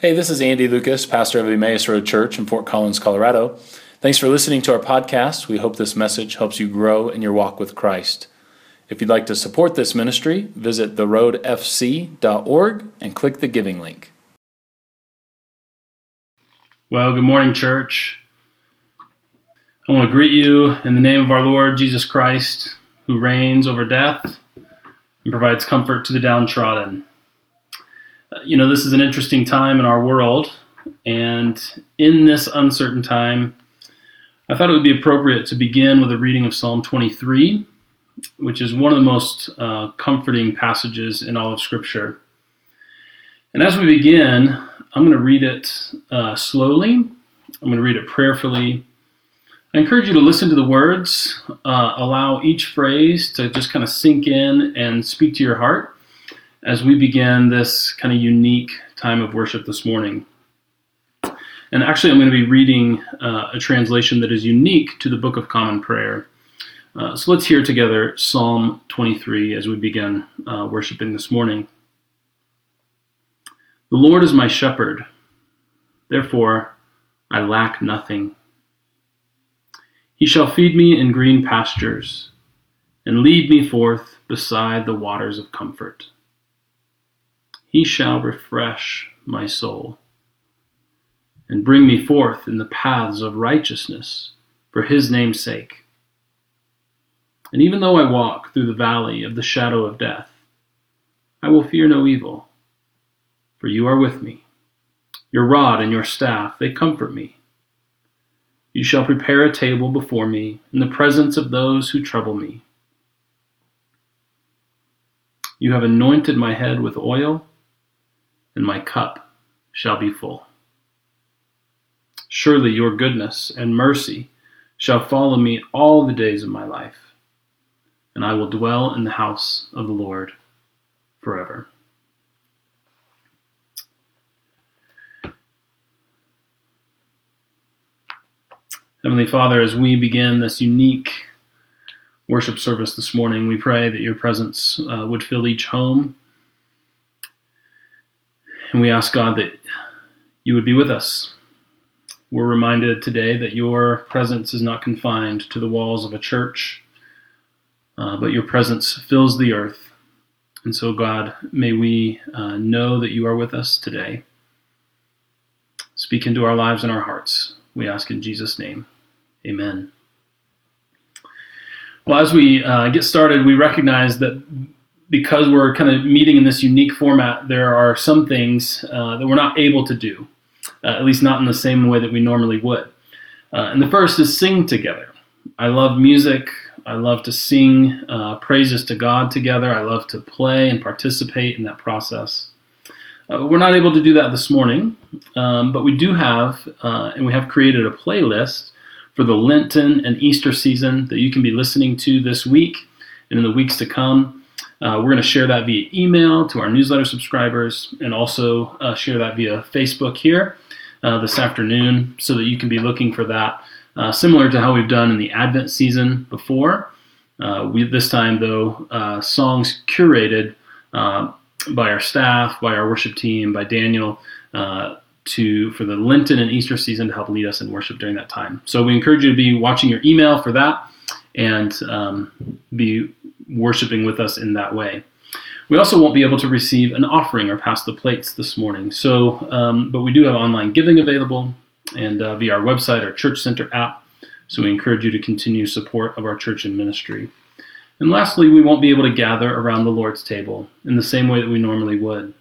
Hey, this is Andy Lucas, pastor of Emmaus Road Church in Fort Collins, Colorado. Thanks for listening to our podcast. We hope this message helps you grow in your walk with Christ. If you'd like to support this ministry, visit theroadfc.org and click the giving link. Well, good morning, church. I want to greet you in the name of our Lord Jesus Christ, who reigns over death and provides comfort to the downtrodden you know, this is an interesting time in our world, and in this uncertain time, I thought it would be appropriate to begin with a reading of Psalm 23, which is one of the most uh, comforting passages in all of Scripture. And as we begin, I'm going to read it uh, slowly. I'm going to read it prayerfully. I encourage you to listen to the words, uh, allow each phrase to just kind of sink in and speak to your heart as we begin this kind of unique time of worship this morning. And actually, I'm going to be reading uh, a translation that is unique to the Book of Common Prayer. Uh, so let's hear together Psalm 23 as we begin uh, worshiping this morning. The Lord is my shepherd, therefore I lack nothing. He shall feed me in green pastures and lead me forth beside the waters of comfort. He shall refresh my soul and bring me forth in the paths of righteousness for his name's sake. And even though I walk through the valley of the shadow of death, I will fear no evil, for you are with me. Your rod and your staff, they comfort me. You shall prepare a table before me in the presence of those who trouble me. You have anointed my head with oil and my cup shall be full. Surely your goodness and mercy shall follow me all the days of my life, and I will dwell in the house of the Lord forever. Heavenly Father, as we begin this unique worship service this morning, we pray that your presence uh, would fill each home and we ask God that you would be with us. We're reminded today that your presence is not confined to the walls of a church, uh, but your presence fills the earth. And so, God, may we uh, know that you are with us today. Speak into our lives and our hearts. We ask in Jesus' name. Amen. Well, as we uh, get started, we recognize that because we're kind of meeting in this unique format, there are some things uh, that we're not able to do, uh, at least not in the same way that we normally would. Uh, and the first is sing together. I love music. I love to sing uh, praises to God together. I love to play and participate in that process. Uh, we're not able to do that this morning, um, but we do have, uh, and we have created a playlist for the Lenten and Easter season that you can be listening to this week and in the weeks to come. Uh, we're going to share that via email to our newsletter subscribers and also uh, share that via Facebook here uh, this afternoon so that you can be looking for that. Uh, similar to how we've done in the Advent season before. Uh, we this time though uh, songs curated by our staff, by our worship team, by Daniel to for the Lenten and Easter season to help lead us in worship during that time. So we encourage you to be watching your email for that and um, be worshiping with us in that way. We also won't be able to receive an offering or pass the plates this morning. So, um, but we do have online giving available and uh, via our website, our Church Center app. So we encourage you to continue support of our church and ministry. And lastly, we won't be able to gather around the Lord's table in the same way that we normally would.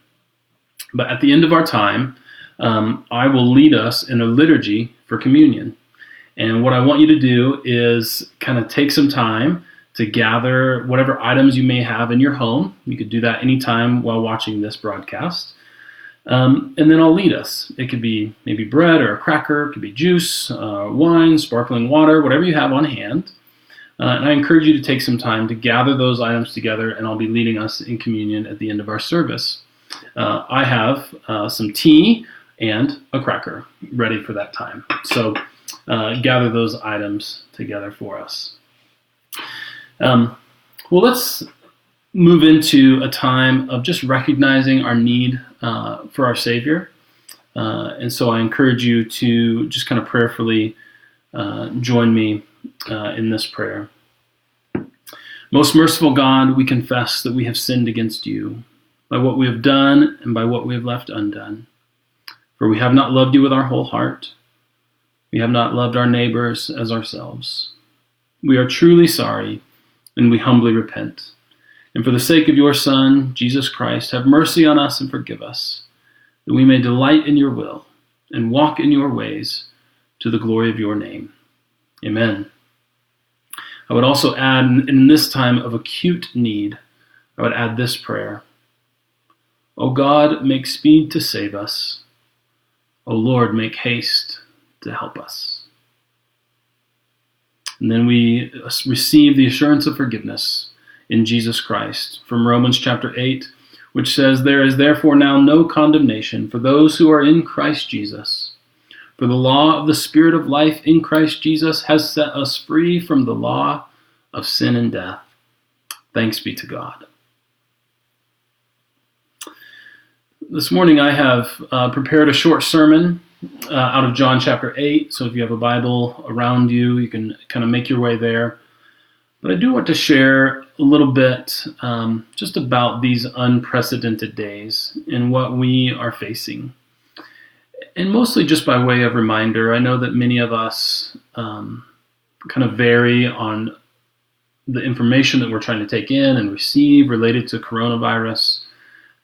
But at the end of our time, um, I will lead us in a liturgy for communion. And what I want you to do is kind of take some time to gather whatever items you may have in your home. You could do that anytime while watching this broadcast. Um, and then I'll lead us. It could be maybe bread or a cracker, it could be juice, uh, wine, sparkling water, whatever you have on hand. Uh, and I encourage you to take some time to gather those items together, and I'll be leading us in communion at the end of our service. Uh, I have uh, some tea and a cracker ready for that time. So uh, gather those items together for us. Um, well, let's move into a time of just recognizing our need uh, for our Savior. Uh, and so I encourage you to just kind of prayerfully uh, join me uh, in this prayer. Most merciful God, we confess that we have sinned against you by what we have done and by what we have left undone. For we have not loved you with our whole heart. We have not loved our neighbors as ourselves. We are truly sorry and we humbly repent. And for the sake of your Son, Jesus Christ, have mercy on us and forgive us, that we may delight in your will and walk in your ways to the glory of your name. Amen. I would also add, in this time of acute need, I would add this prayer O God, make speed to save us. O Lord, make haste to help us. And then we receive the assurance of forgiveness in Jesus Christ from Romans chapter 8, which says, There is therefore now no condemnation for those who are in Christ Jesus. For the law of the Spirit of life in Christ Jesus has set us free from the law of sin and death. Thanks be to God. This morning I have uh, prepared a short sermon uh, out of John chapter 8. So if you have a Bible around you, you can kind of make your way there. But I do want to share a little bit um, just about these unprecedented days and what we are facing. And mostly just by way of reminder, I know that many of us um, kind of vary on the information that we're trying to take in and receive related to coronavirus.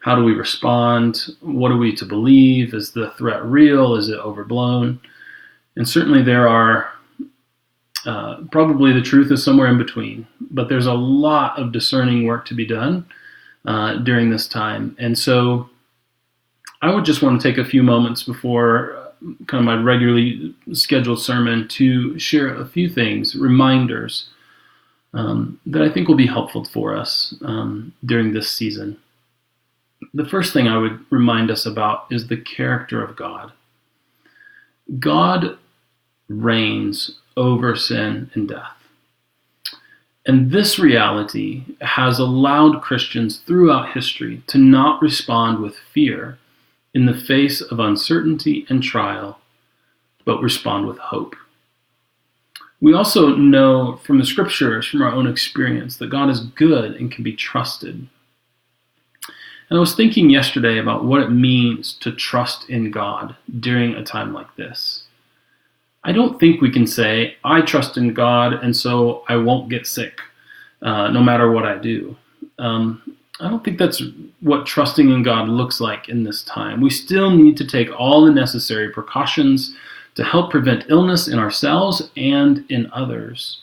How do we respond? What are we to believe? Is the threat real? Is it overblown? And certainly there are, uh, probably the truth is somewhere in between, but there's a lot of discerning work to be done uh, during this time. And so I would just want to take a few moments before uh, kind of my regularly scheduled sermon to share a few things, reminders um, that I think will be helpful for us um, during this season the first thing I would remind us about is the character of God. God reigns over sin and death. And this reality has allowed Christians throughout history to not respond with fear in the face of uncertainty and trial, but respond with hope. We also know from the scriptures, from our own experience, that God is good and can be trusted. And I was thinking yesterday about what it means to trust in God during a time like this. I don't think we can say, I trust in God and so I won't get sick uh, no matter what I do. Um, I don't think that's what trusting in God looks like in this time. We still need to take all the necessary precautions to help prevent illness in ourselves and in others.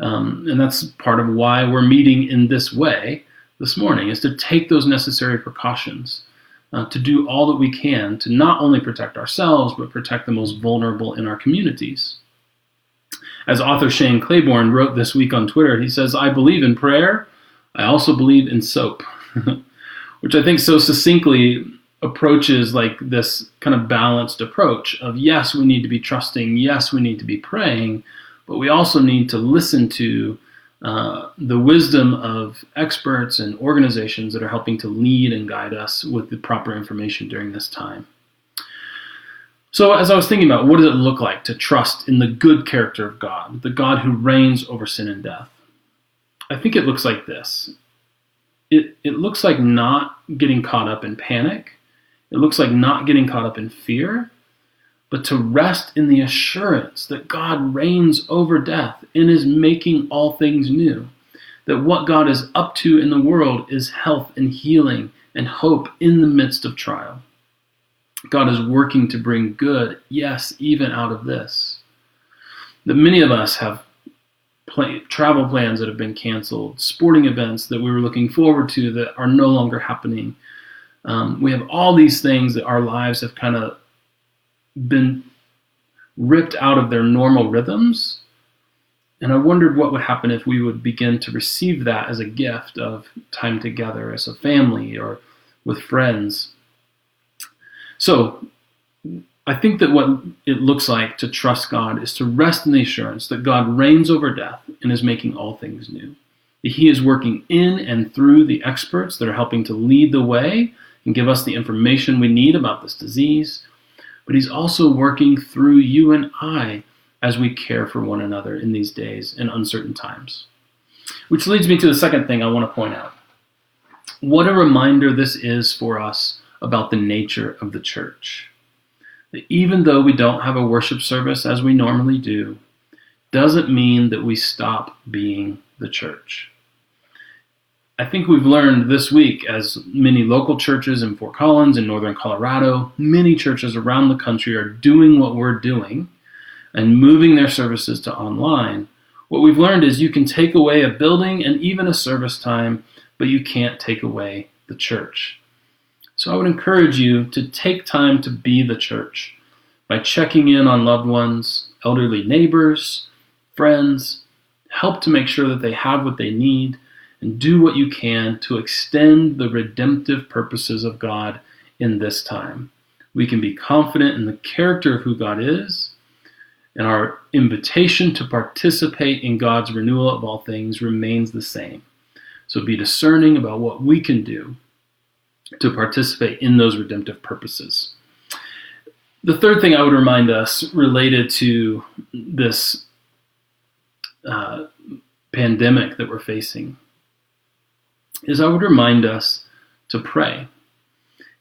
Um, and that's part of why we're meeting in this way this morning is to take those necessary precautions, uh, to do all that we can to not only protect ourselves, but protect the most vulnerable in our communities. As author Shane Claiborne wrote this week on Twitter, he says, I believe in prayer. I also believe in soap, which I think so succinctly approaches like this kind of balanced approach of yes, we need to be trusting, yes, we need to be praying, but we also need to listen to uh, the wisdom of experts and organizations that are helping to lead and guide us with the proper information during this time. So, as I was thinking about what does it look like to trust in the good character of God, the God who reigns over sin and death, I think it looks like this. It, it looks like not getting caught up in panic. It looks like not getting caught up in fear but to rest in the assurance that God reigns over death and is making all things new. That what God is up to in the world is health and healing and hope in the midst of trial. God is working to bring good, yes, even out of this. That many of us have play, travel plans that have been canceled, sporting events that we were looking forward to that are no longer happening. Um, we have all these things that our lives have kind of been ripped out of their normal rhythms. And I wondered what would happen if we would begin to receive that as a gift of time together as a family or with friends. So, I think that what it looks like to trust God is to rest in the assurance that God reigns over death and is making all things new. That He is working in and through the experts that are helping to lead the way and give us the information we need about this disease but He's also working through you and I as we care for one another in these days and uncertain times. Which leads me to the second thing I want to point out. What a reminder this is for us about the nature of the church. That even though we don't have a worship service as we normally do, doesn't mean that we stop being the church. I think we've learned this week, as many local churches in Fort Collins in northern Colorado, many churches around the country are doing what we're doing and moving their services to online. What we've learned is you can take away a building and even a service time, but you can't take away the church. So I would encourage you to take time to be the church by checking in on loved ones, elderly neighbors, friends, help to make sure that they have what they need and do what you can to extend the redemptive purposes of God in this time. We can be confident in the character of who God is, and our invitation to participate in God's renewal of all things remains the same. So be discerning about what we can do to participate in those redemptive purposes. The third thing I would remind us related to this uh, pandemic that we're facing is I would remind us to pray.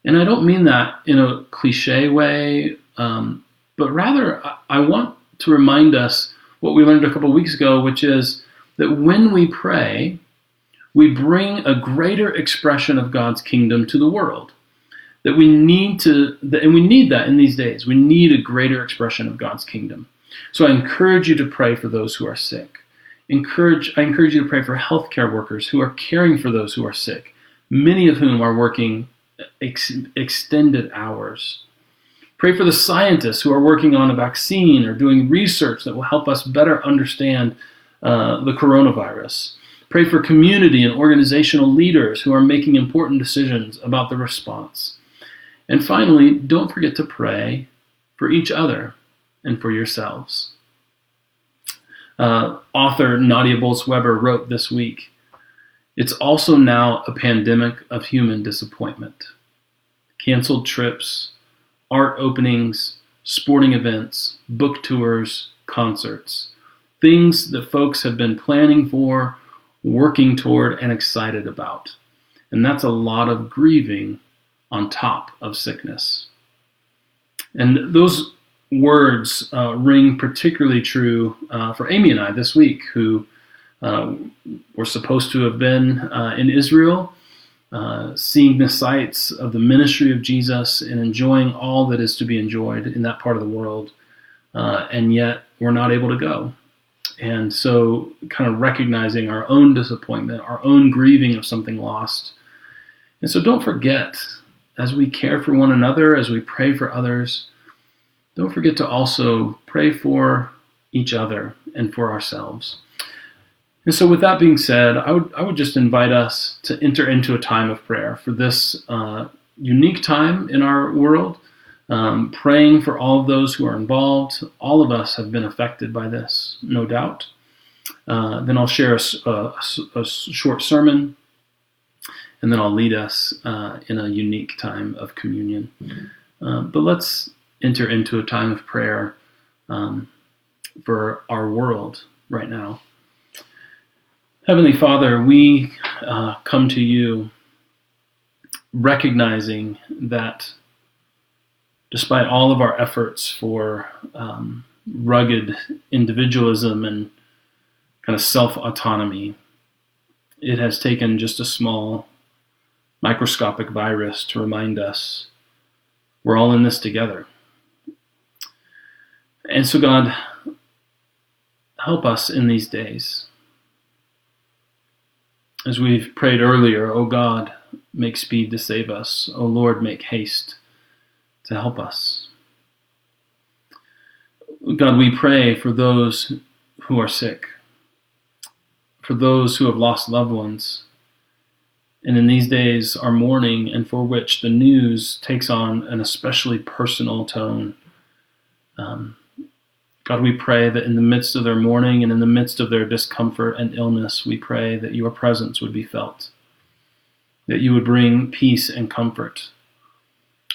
And I don't mean that in a cliche way, um, but rather I want to remind us what we learned a couple weeks ago, which is that when we pray, we bring a greater expression of God's kingdom to the world. That we need to, and we need that in these days. We need a greater expression of God's kingdom. So I encourage you to pray for those who are sick encourage, I encourage you to pray for healthcare workers who are caring for those who are sick, many of whom are working ex- extended hours. Pray for the scientists who are working on a vaccine or doing research that will help us better understand uh, the coronavirus. Pray for community and organizational leaders who are making important decisions about the response. And finally, don't forget to pray for each other and for yourselves. Uh, author Nadia Bolz-Weber wrote this week It's also now a pandemic of human disappointment. Canceled trips, art openings, sporting events, book tours, concerts. Things that folks have been planning for, working toward, and excited about. And that's a lot of grieving on top of sickness. And those words uh, ring particularly true uh, for Amy and I this week, who uh, were supposed to have been uh, in Israel, uh, seeing the sights of the ministry of Jesus and enjoying all that is to be enjoyed in that part of the world, uh, and yet we're not able to go. And so, kind of recognizing our own disappointment, our own grieving of something lost. And so, don't forget, as we care for one another, as we pray for others, don't forget to also pray for each other and for ourselves. And so, with that being said, I would, I would just invite us to enter into a time of prayer for this uh, unique time in our world, um, praying for all of those who are involved. All of us have been affected by this, no doubt. Uh, then I'll share a, a, a, short sermon, and then I'll lead us uh, in a unique time of communion. Uh, but let's enter into a time of prayer um, for our world right now. Heavenly Father, we uh, come to you recognizing that despite all of our efforts for um, rugged individualism and kind of self autonomy, it has taken just a small microscopic virus to remind us we're all in this together. And so, God, help us in these days. As we've prayed earlier, O God, make speed to save us. O Lord, make haste to help us. God, we pray for those who are sick, for those who have lost loved ones, and in these days are mourning, and for which the news takes on an especially personal tone. Um, God, we pray that in the midst of their mourning and in the midst of their discomfort and illness, we pray that your presence would be felt, that you would bring peace and comfort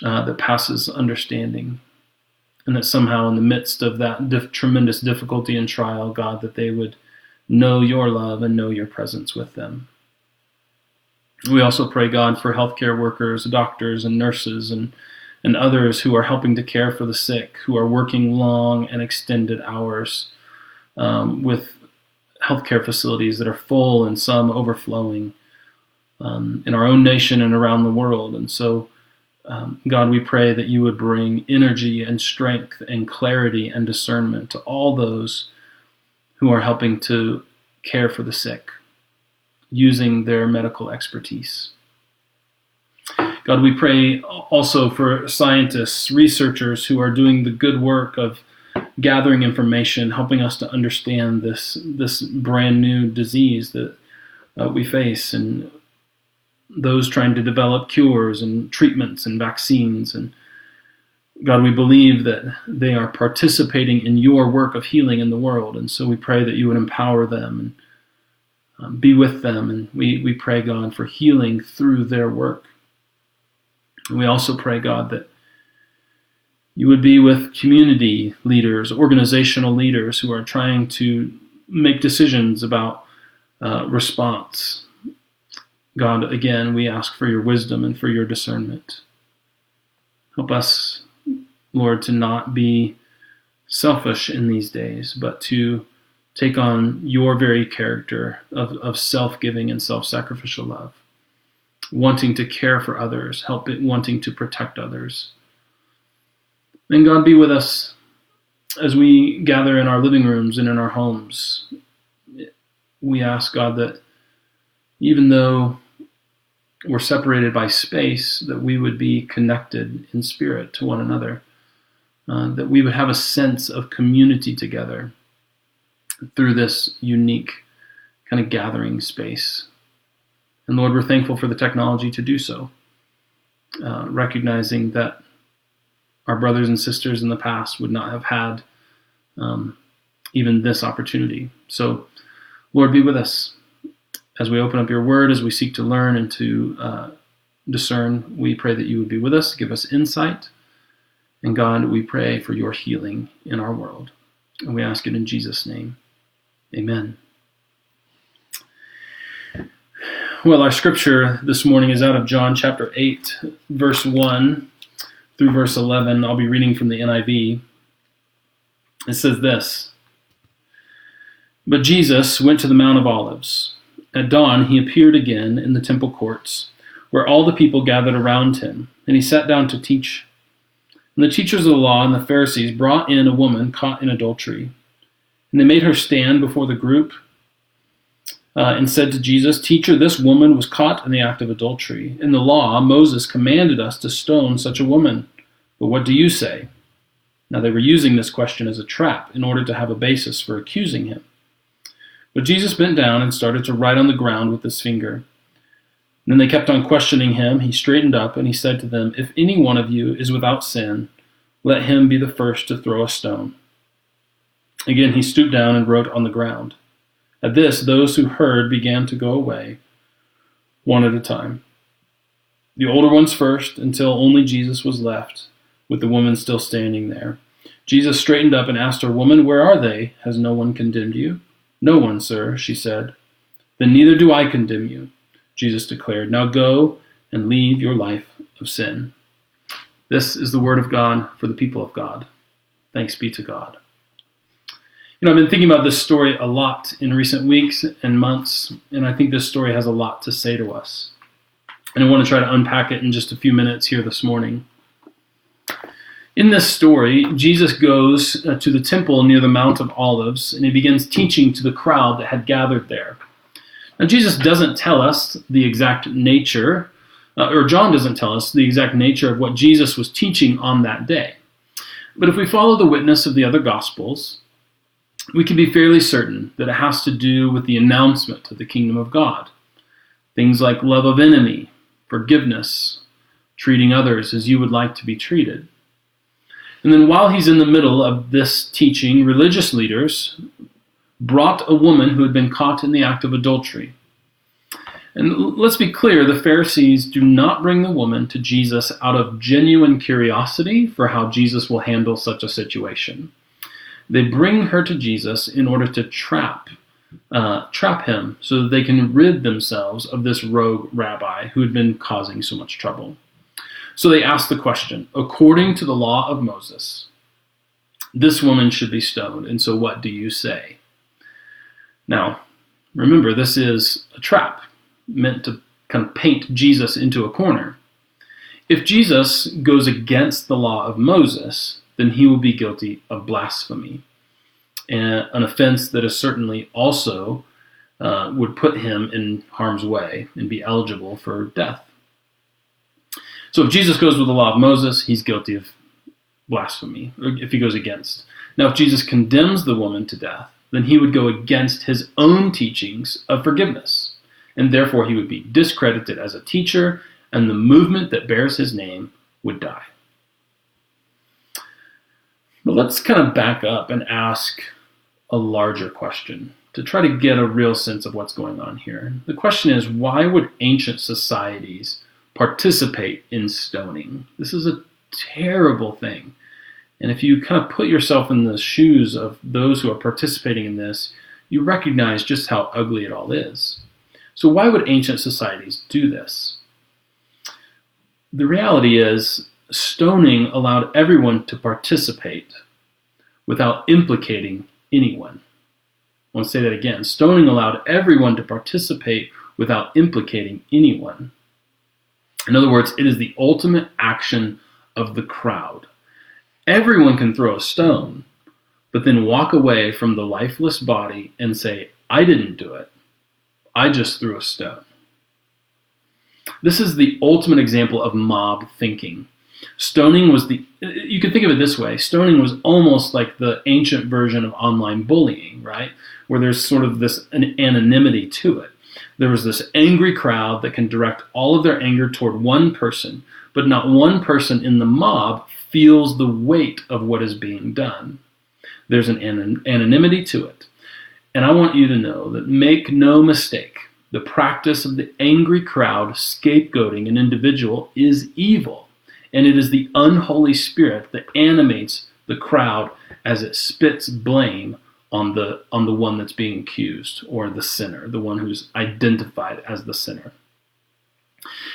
uh, that passes understanding. and that somehow in the midst of that dif- tremendous difficulty and trial, God, that they would know your love and know your presence with them. We also pray, God, for healthcare workers, doctors, and nurses, and, and others who are helping to care for the sick, who are working long and extended hours um, with healthcare facilities that are full and some overflowing um, in our own nation and around the world. And so, um, God, we pray that you would bring energy and strength and clarity and discernment to all those who are helping to care for the sick using their medical expertise. God, we pray also for scientists, researchers who are doing the good work of gathering information, helping us to understand this this brand new disease that uh, we face, and those trying to develop cures and treatments and vaccines. And God, we believe that they are participating in your work of healing in the world, and so we pray that you would empower them and um, be with them. And we, we pray, God, for healing through their work. And we also pray, God, that you would be with community leaders, organizational leaders who are trying to make decisions about uh, response. God, again, we ask for your wisdom and for your discernment. Help us, Lord, to not be selfish in these days, but to take on your very character of, of self giving and self sacrificial love, wanting to care for others, help it, wanting to protect others. And God be with us as we gather in our living rooms and in our homes. We ask God that even though we're separated by space, that we would be connected in spirit to one another, uh, that we would have a sense of community together through this unique kind of gathering space. And Lord, we're thankful for the technology to do so, uh, recognizing that our brothers and sisters in the past would not have had um, even this opportunity. So, Lord, be with us as we open up your word, as we seek to learn and to uh, discern. We pray that you would be with us, give us insight. And God, we pray for your healing in our world. And we ask it in Jesus' name. Amen. Well, our scripture this morning is out of John chapter 8, verse 1 through verse 11. I'll be reading from the NIV. It says this But Jesus went to the Mount of Olives. At dawn, he appeared again in the temple courts, where all the people gathered around him, and he sat down to teach. And the teachers of the law and the Pharisees brought in a woman caught in adultery. And they made her stand before the group uh, and said to Jesus, Teacher, this woman was caught in the act of adultery. In the law, Moses commanded us to stone such a woman. But what do you say? Now they were using this question as a trap in order to have a basis for accusing him. But Jesus bent down and started to write on the ground with his finger. Then they kept on questioning him. He straightened up and he said to them, If any one of you is without sin, let him be the first to throw a stone. Again he stooped down and wrote on the ground. At this, those who heard began to go away, one at a time. The older ones first, until only Jesus was left, with the woman still standing there. Jesus straightened up and asked her, Woman, where are they? Has no one condemned you? No one, sir, she said. Then neither do I condemn you, Jesus declared. Now go and leave your life of sin. This is the word of God for the people of God. Thanks be to God. You know, I've been thinking about this story a lot in recent weeks and months, and I think this story has a lot to say to us. And I want to try to unpack it in just a few minutes here this morning. In this story, Jesus goes uh, to the temple near the Mount of Olives, and he begins teaching to the crowd that had gathered there. Now, Jesus doesn't tell us the exact nature, uh, or John doesn't tell us the exact nature of what Jesus was teaching on that day. But if we follow the witness of the other Gospels, we can be fairly certain that it has to do with the announcement of the kingdom of God. Things like love of enemy, forgiveness, treating others as you would like to be treated. And then while he's in the middle of this teaching, religious leaders brought a woman who had been caught in the act of adultery. And let's be clear the Pharisees do not bring the woman to Jesus out of genuine curiosity for how Jesus will handle such a situation. They bring her to Jesus in order to trap uh, trap him so that they can rid themselves of this rogue rabbi who had been causing so much trouble. So they ask the question according to the law of Moses, this woman should be stoned, and so what do you say? Now, remember, this is a trap meant to kind of paint Jesus into a corner. If Jesus goes against the law of Moses, then he will be guilty of blasphemy, an offense that is certainly also uh, would put him in harm's way and be eligible for death. So if Jesus goes with the law of Moses, he's guilty of blasphemy, if he goes against. Now, if Jesus condemns the woman to death, then he would go against his own teachings of forgiveness, and therefore he would be discredited as a teacher, and the movement that bears his name would die. But let's kind of back up and ask a larger question to try to get a real sense of what's going on here. The question is why would ancient societies participate in stoning? This is a terrible thing. And if you kind of put yourself in the shoes of those who are participating in this, you recognize just how ugly it all is. So, why would ancient societies do this? The reality is, stoning allowed everyone to participate without implicating anyone. I want to say that again. Stoning allowed everyone to participate without implicating anyone. In other words, it is the ultimate action of the crowd. Everyone can throw a stone, but then walk away from the lifeless body and say, I didn't do it. I just threw a stone. This is the ultimate example of mob thinking. Stoning was the, you could think of it this way stoning was almost like the ancient version of online bullying, right? Where there's sort of this an anonymity to it. There was this angry crowd that can direct all of their anger toward one person, but not one person in the mob feels the weight of what is being done. There's an anonymity to it. And I want you to know that make no mistake, the practice of the angry crowd scapegoating an individual is evil. And it is the unholy spirit that animates the crowd as it spits blame on the on the one that's being accused or the sinner, the one who's identified as the sinner.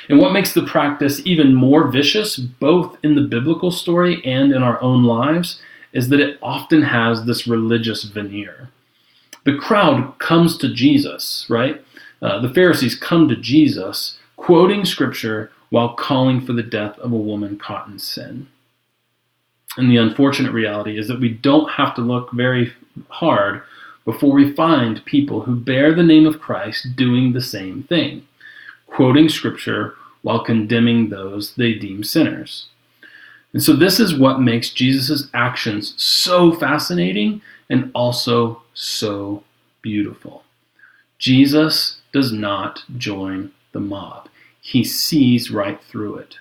And what makes the practice even more vicious, both in the biblical story and in our own lives, is that it often has this religious veneer. The crowd comes to Jesus, right? Uh, the Pharisees come to Jesus, quoting scripture while calling for the death of a woman caught in sin. And the unfortunate reality is that we don't have to look very hard before we find people who bear the name of Christ doing the same thing quoting scripture while condemning those they deem sinners. And so, this is what makes Jesus' actions so fascinating and also so beautiful. Jesus does not join the mob, he sees right through it.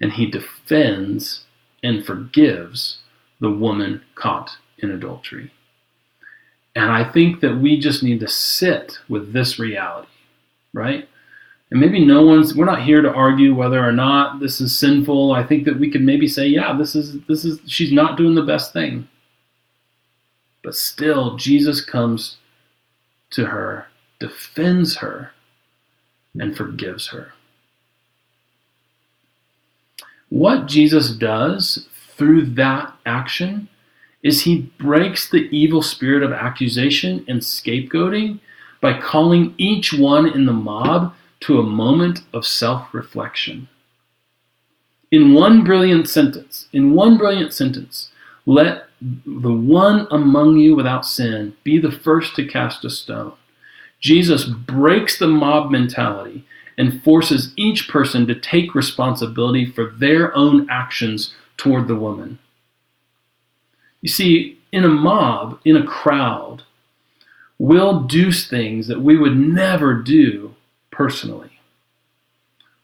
And he defends and forgives the woman caught in adultery. And I think that we just need to sit with this reality, right? and maybe no one's we're not here to argue whether or not this is sinful i think that we could maybe say yeah this is this is she's not doing the best thing but still jesus comes to her defends her and forgives her what jesus does through that action is he breaks the evil spirit of accusation and scapegoating by calling each one in the mob to a moment of self reflection. In one brilliant sentence, in one brilliant sentence, let the one among you without sin be the first to cast a stone. Jesus breaks the mob mentality and forces each person to take responsibility for their own actions toward the woman. You see, in a mob, in a crowd, we'll do things that we would never do personally.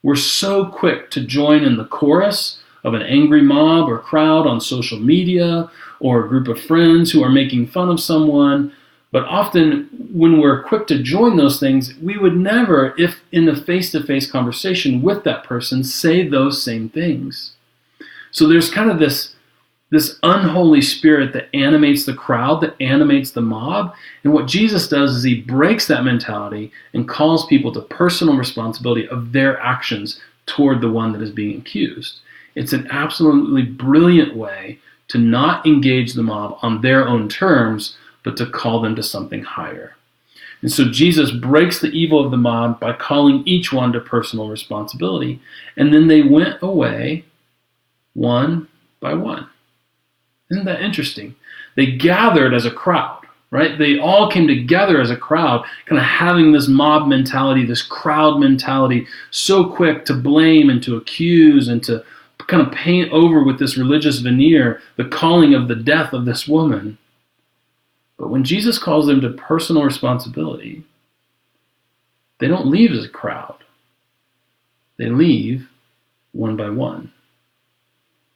We're so quick to join in the chorus of an angry mob or crowd on social media or a group of friends who are making fun of someone, But often, when we're quick to join those things, we would never, if in a face to face conversation with that person, say those same things. So there's kind of this, this unholy spirit that animates the crowd, that animates the mob. And what Jesus does is he breaks that mentality and calls people to personal responsibility of their actions toward the one that is being accused. It's an absolutely brilliant way to not engage the mob on their own terms but to call them to something higher. And so Jesus breaks the evil of the mob by calling each one to personal responsibility. And then they went away one by one. Isn't that interesting? They gathered as a crowd, right? They all came together as a crowd, kind of having this mob mentality, this crowd mentality, so quick to blame and to accuse and to kind of paint over with this religious veneer the calling of the death of this woman. But when Jesus calls them to personal responsibility, they don't leave as a crowd. They leave one by one.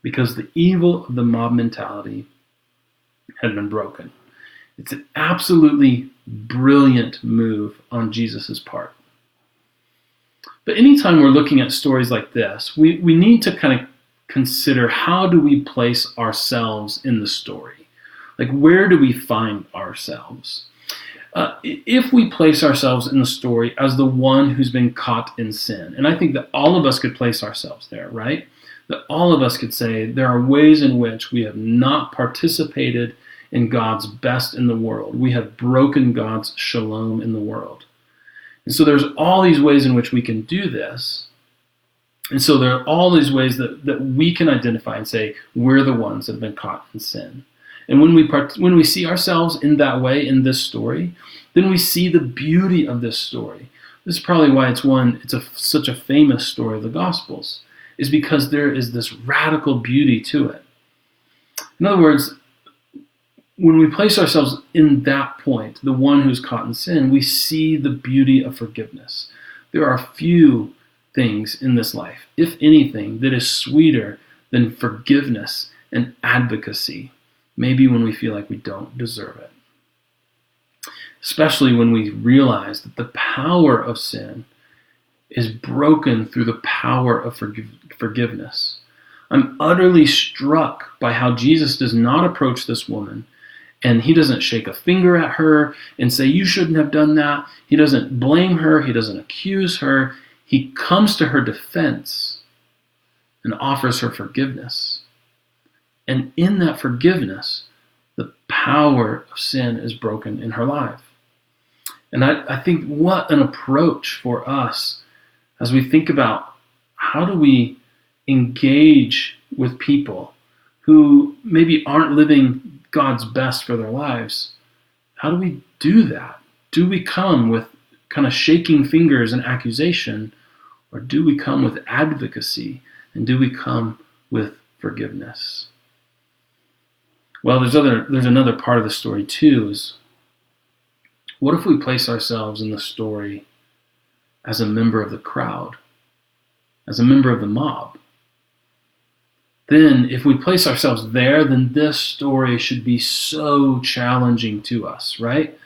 Because the evil of the mob mentality had been broken. It's an absolutely brilliant move on Jesus' part. But anytime we're looking at stories like this, we, we need to kind of consider how do we place ourselves in the story? Like, where do we find ourselves? Uh, if we place ourselves in the story as the one who's been caught in sin, and I think that all of us could place ourselves there, right? That all of us could say there are ways in which we have not participated in God's best in the world. We have broken God's shalom in the world. And so there's all these ways in which we can do this. And so there are all these ways that, that we can identify and say, we're the ones that have been caught in sin. And when we part, when we see ourselves in that way in this story, then we see the beauty of this story. This is probably why it's one it's a, such a famous story of the Gospels, is because there is this radical beauty to it. In other words, when we place ourselves in that point, the one who's caught in sin, we see the beauty of forgiveness. There are few things in this life, if anything, that is sweeter than forgiveness and advocacy maybe when we feel like we don't deserve it. Especially when we realize that the power of sin is broken through the power of forgiveness. I'm utterly struck by how Jesus does not approach this woman and he doesn't shake a finger at her and say, You shouldn't have done that. He doesn't blame her, he doesn't accuse her. He comes to her defense and offers her forgiveness. And in that forgiveness, the power of sin is broken in her life. And I, I think what an approach for us as we think about how do we engage with people who maybe aren't living God's best for their lives. How do we do that? Do we come with kind of shaking fingers and accusation, or do we come with advocacy and do we come with forgiveness? Well, there's other there's another part of the story too is what if we place ourselves in the story as a member of the crowd, as a member of the mob? Then, if we place ourselves there, then this story should be so challenging to us, right?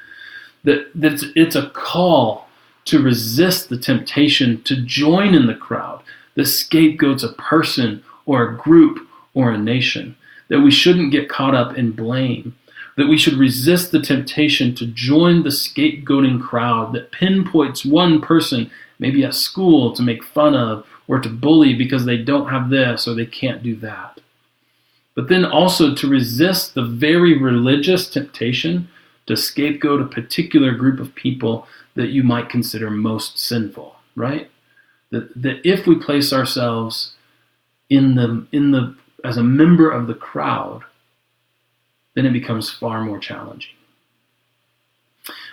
That, that it's, it's a call to resist the temptation to join in the crowd. The scapegoat's a person or a group or a nation that we shouldn't get caught up in blame, that we should resist the temptation to join the scapegoating crowd that pinpoints one person, maybe at school, to make fun of or to bully because they don't have this or they can't do that. But then also to resist the very religious temptation to scapegoat a particular group of people that you might consider most sinful, right? That, that if we place ourselves in the, in the as a member of the crowd, then it becomes far more challenging.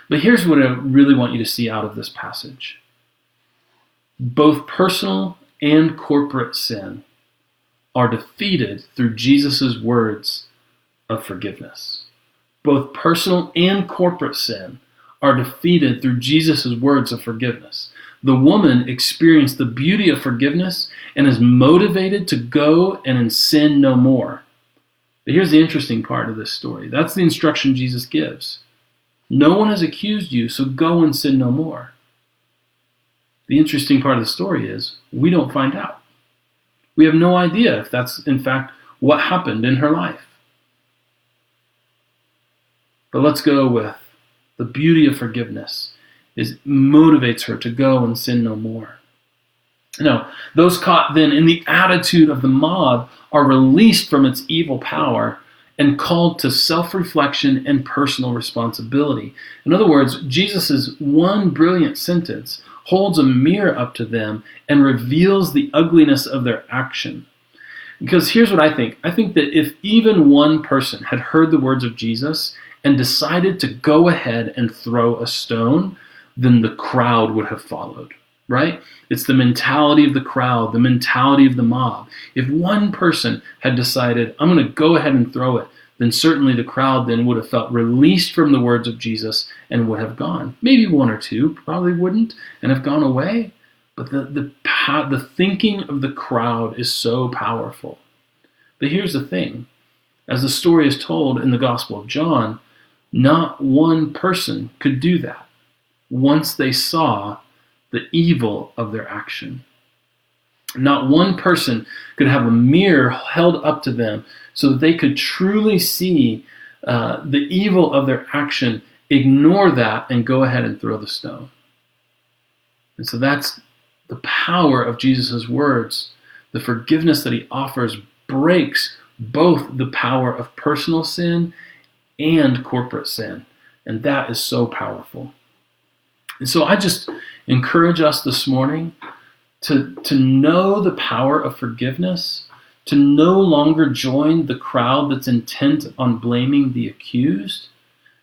But here's what I really want you to see out of this passage both personal and corporate sin are defeated through Jesus' words of forgiveness. Both personal and corporate sin are defeated through Jesus' words of forgiveness the woman experienced the beauty of forgiveness and is motivated to go and sin no more. But here's the interesting part of this story that's the instruction Jesus gives. No one has accused you, so go and sin no more. The interesting part of the story is we don't find out. We have no idea if that's, in fact, what happened in her life. But let's go with the beauty of forgiveness is motivates her to go and sin no more. Now, those caught then in the attitude of the mob are released from its evil power and called to self reflection and personal responsibility. In other words, Jesus' one brilliant sentence holds a mirror up to them and reveals the ugliness of their action. Because here's what I think I think that if even one person had heard the words of Jesus and decided to go ahead and throw a stone, then the crowd would have followed, right? It's the mentality of the crowd, the mentality of the mob. If one person had decided, I'm going to go ahead and throw it, then certainly the crowd then would have felt released from the words of Jesus and would have gone. Maybe one or two probably wouldn't and have gone away. But the, the, the thinking of the crowd is so powerful. But here's the thing as the story is told in the Gospel of John, not one person could do that once they saw the evil of their action. Not one person could have a mirror held up to them so that they could truly see uh, the evil of their action, ignore that, and go ahead and throw the stone. And so that's the power of Jesus' words. The forgiveness that he offers breaks both the power of personal sin and corporate sin. And that is so powerful. And so I just encourage us this morning to, to know the power of forgiveness, to no longer join the crowd that's intent on blaming the accused,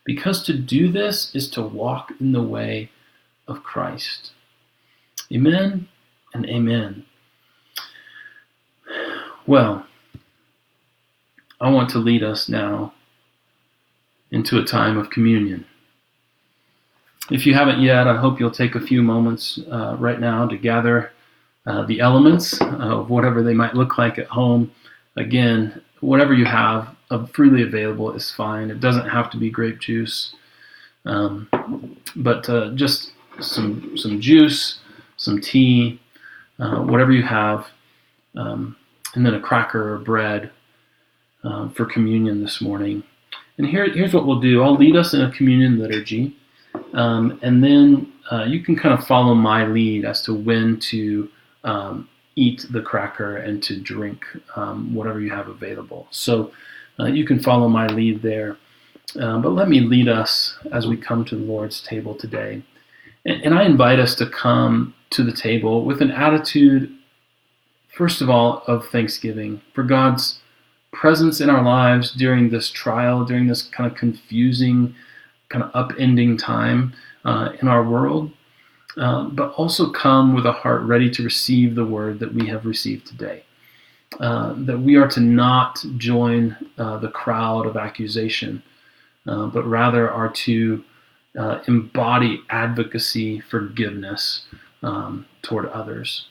because to do this is to walk in the way of Christ. Amen and amen. Well, I want to lead us now into a time of communion. If you haven't yet, I hope you'll take a few moments uh, right now to gather uh, the elements of whatever they might look like at home. Again, whatever you have freely available is fine. It doesn't have to be grape juice, um, but uh, just some some juice, some tea, uh, whatever you have, um, and then a cracker or bread uh, for communion this morning. And here, here's what we'll do. I'll lead us in a communion liturgy, um, and then uh, you can kind of follow my lead as to when to um, eat the cracker and to drink um, whatever you have available. So uh, you can follow my lead there. Uh, but let me lead us as we come to the Lord's table today. And, and I invite us to come to the table with an attitude, first of all, of thanksgiving for God's presence in our lives during this trial, during this kind of confusing, kind of upending time uh, in our world. Uh, but also come with a heart ready to receive the word that we have received today. Uh, that we are to not join uh, the crowd of accusation, uh, but rather are to uh, embody advocacy, forgiveness um, toward others.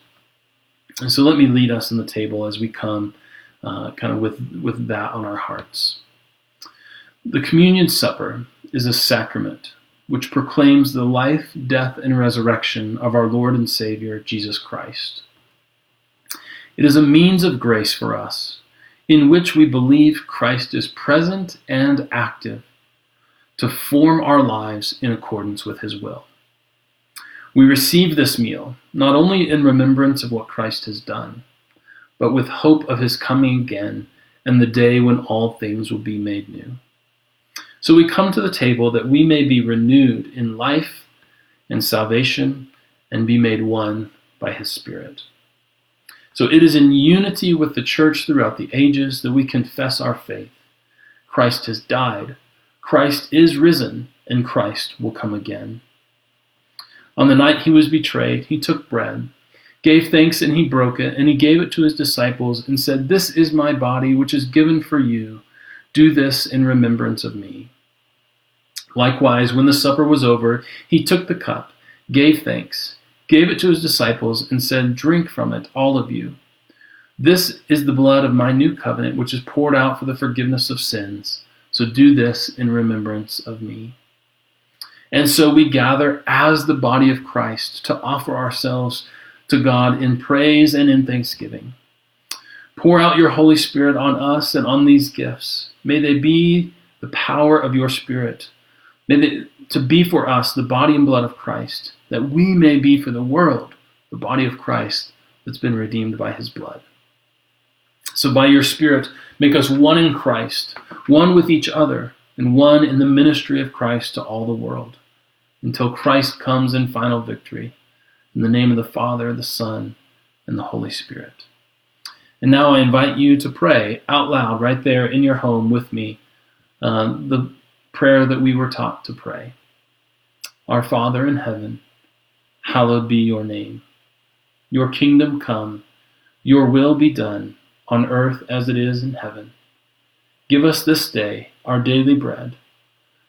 And so let me lead us in the table as we come kind of with, with that on our hearts. The communion supper is a sacrament which proclaims the life, death, and resurrection of our Lord and Savior, Jesus Christ. It is a means of grace for us, in which we believe Christ is present and active to form our lives in accordance with his will. We receive this meal not only in remembrance of what Christ has done, but with hope of his coming again and the day when all things will be made new. So we come to the table that we may be renewed in life and salvation and be made one by his Spirit. So it is in unity with the church throughout the ages that we confess our faith. Christ has died, Christ is risen, and Christ will come again. On the night he was betrayed, he took bread, gave thanks, and he broke it, and he gave it to his disciples, and said, This is my body, which is given for you. Do this in remembrance of me. Likewise, when the supper was over, he took the cup, gave thanks, gave it to his disciples, and said, Drink from it, all of you. This is the blood of my new covenant, which is poured out for the forgiveness of sins. So do this in remembrance of me. And so we gather as the body of Christ to offer ourselves to God in praise and in thanksgiving. Pour out your Holy Spirit on us and on these gifts. May they be the power of your Spirit. May they to be for us the body and blood of Christ, that we may be for the world the body of Christ that's been redeemed by his blood. So by your Spirit, make us one in Christ, one with each other, and one in the ministry of Christ to all the world, until Christ comes in final victory. In the name of the Father, the Son, and the Holy Spirit. And now I invite you to pray out loud right there in your home with me uh, the prayer that we were taught to pray. Our Father in heaven, hallowed be your name. Your kingdom come, your will be done, on earth as it is in heaven. Give us this day our daily bread.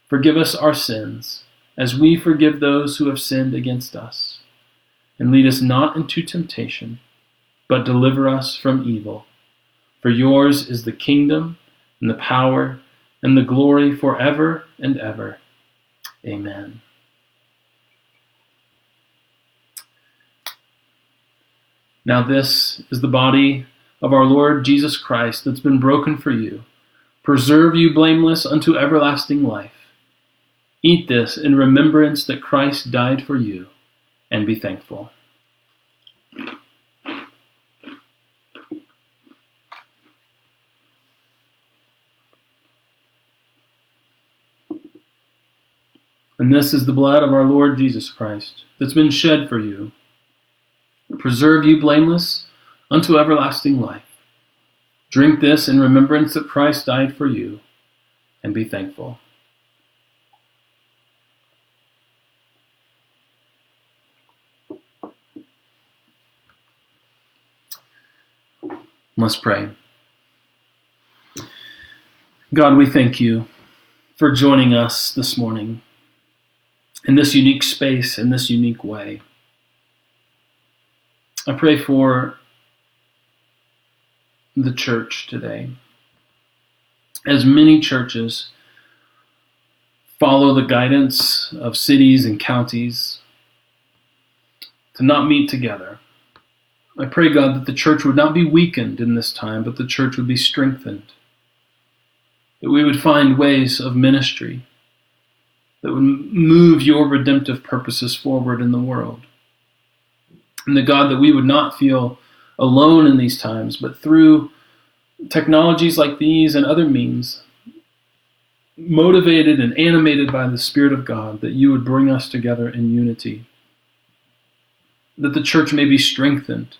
Forgive us our sins, as we forgive those who have sinned against us. And lead us not into temptation, but deliver us from evil. For yours is the kingdom, and the power, and the glory forever and ever. Amen. Now, this is the body of our Lord Jesus Christ that's been broken for you. Preserve you blameless unto everlasting life. Eat this in remembrance that Christ died for you, and be thankful. And this is the blood of our Lord Jesus Christ that's been shed for you preserve you blameless unto everlasting life. Drink this in remembrance that Christ died for you, and be thankful. Let's pray. God, we thank you for joining us this morning in this unique space, in this unique way. I pray for the church today. As many churches follow the guidance of cities and counties to not meet together, I pray, God, that the church would not be weakened in this time, but the church would be strengthened. That we would find ways of ministry that would move your redemptive purposes forward in the world. And the God that we would not feel alone in these times, but through technologies like these and other means, motivated and animated by the Spirit of God, that you would bring us together in unity, that the church may be strengthened,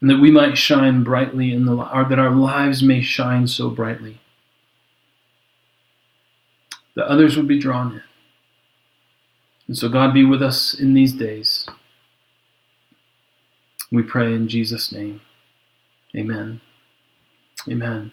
and that we might shine brightly in the or that our lives may shine so brightly that others would be drawn in. And so God be with us in these days. We pray in Jesus' name. Amen. Amen.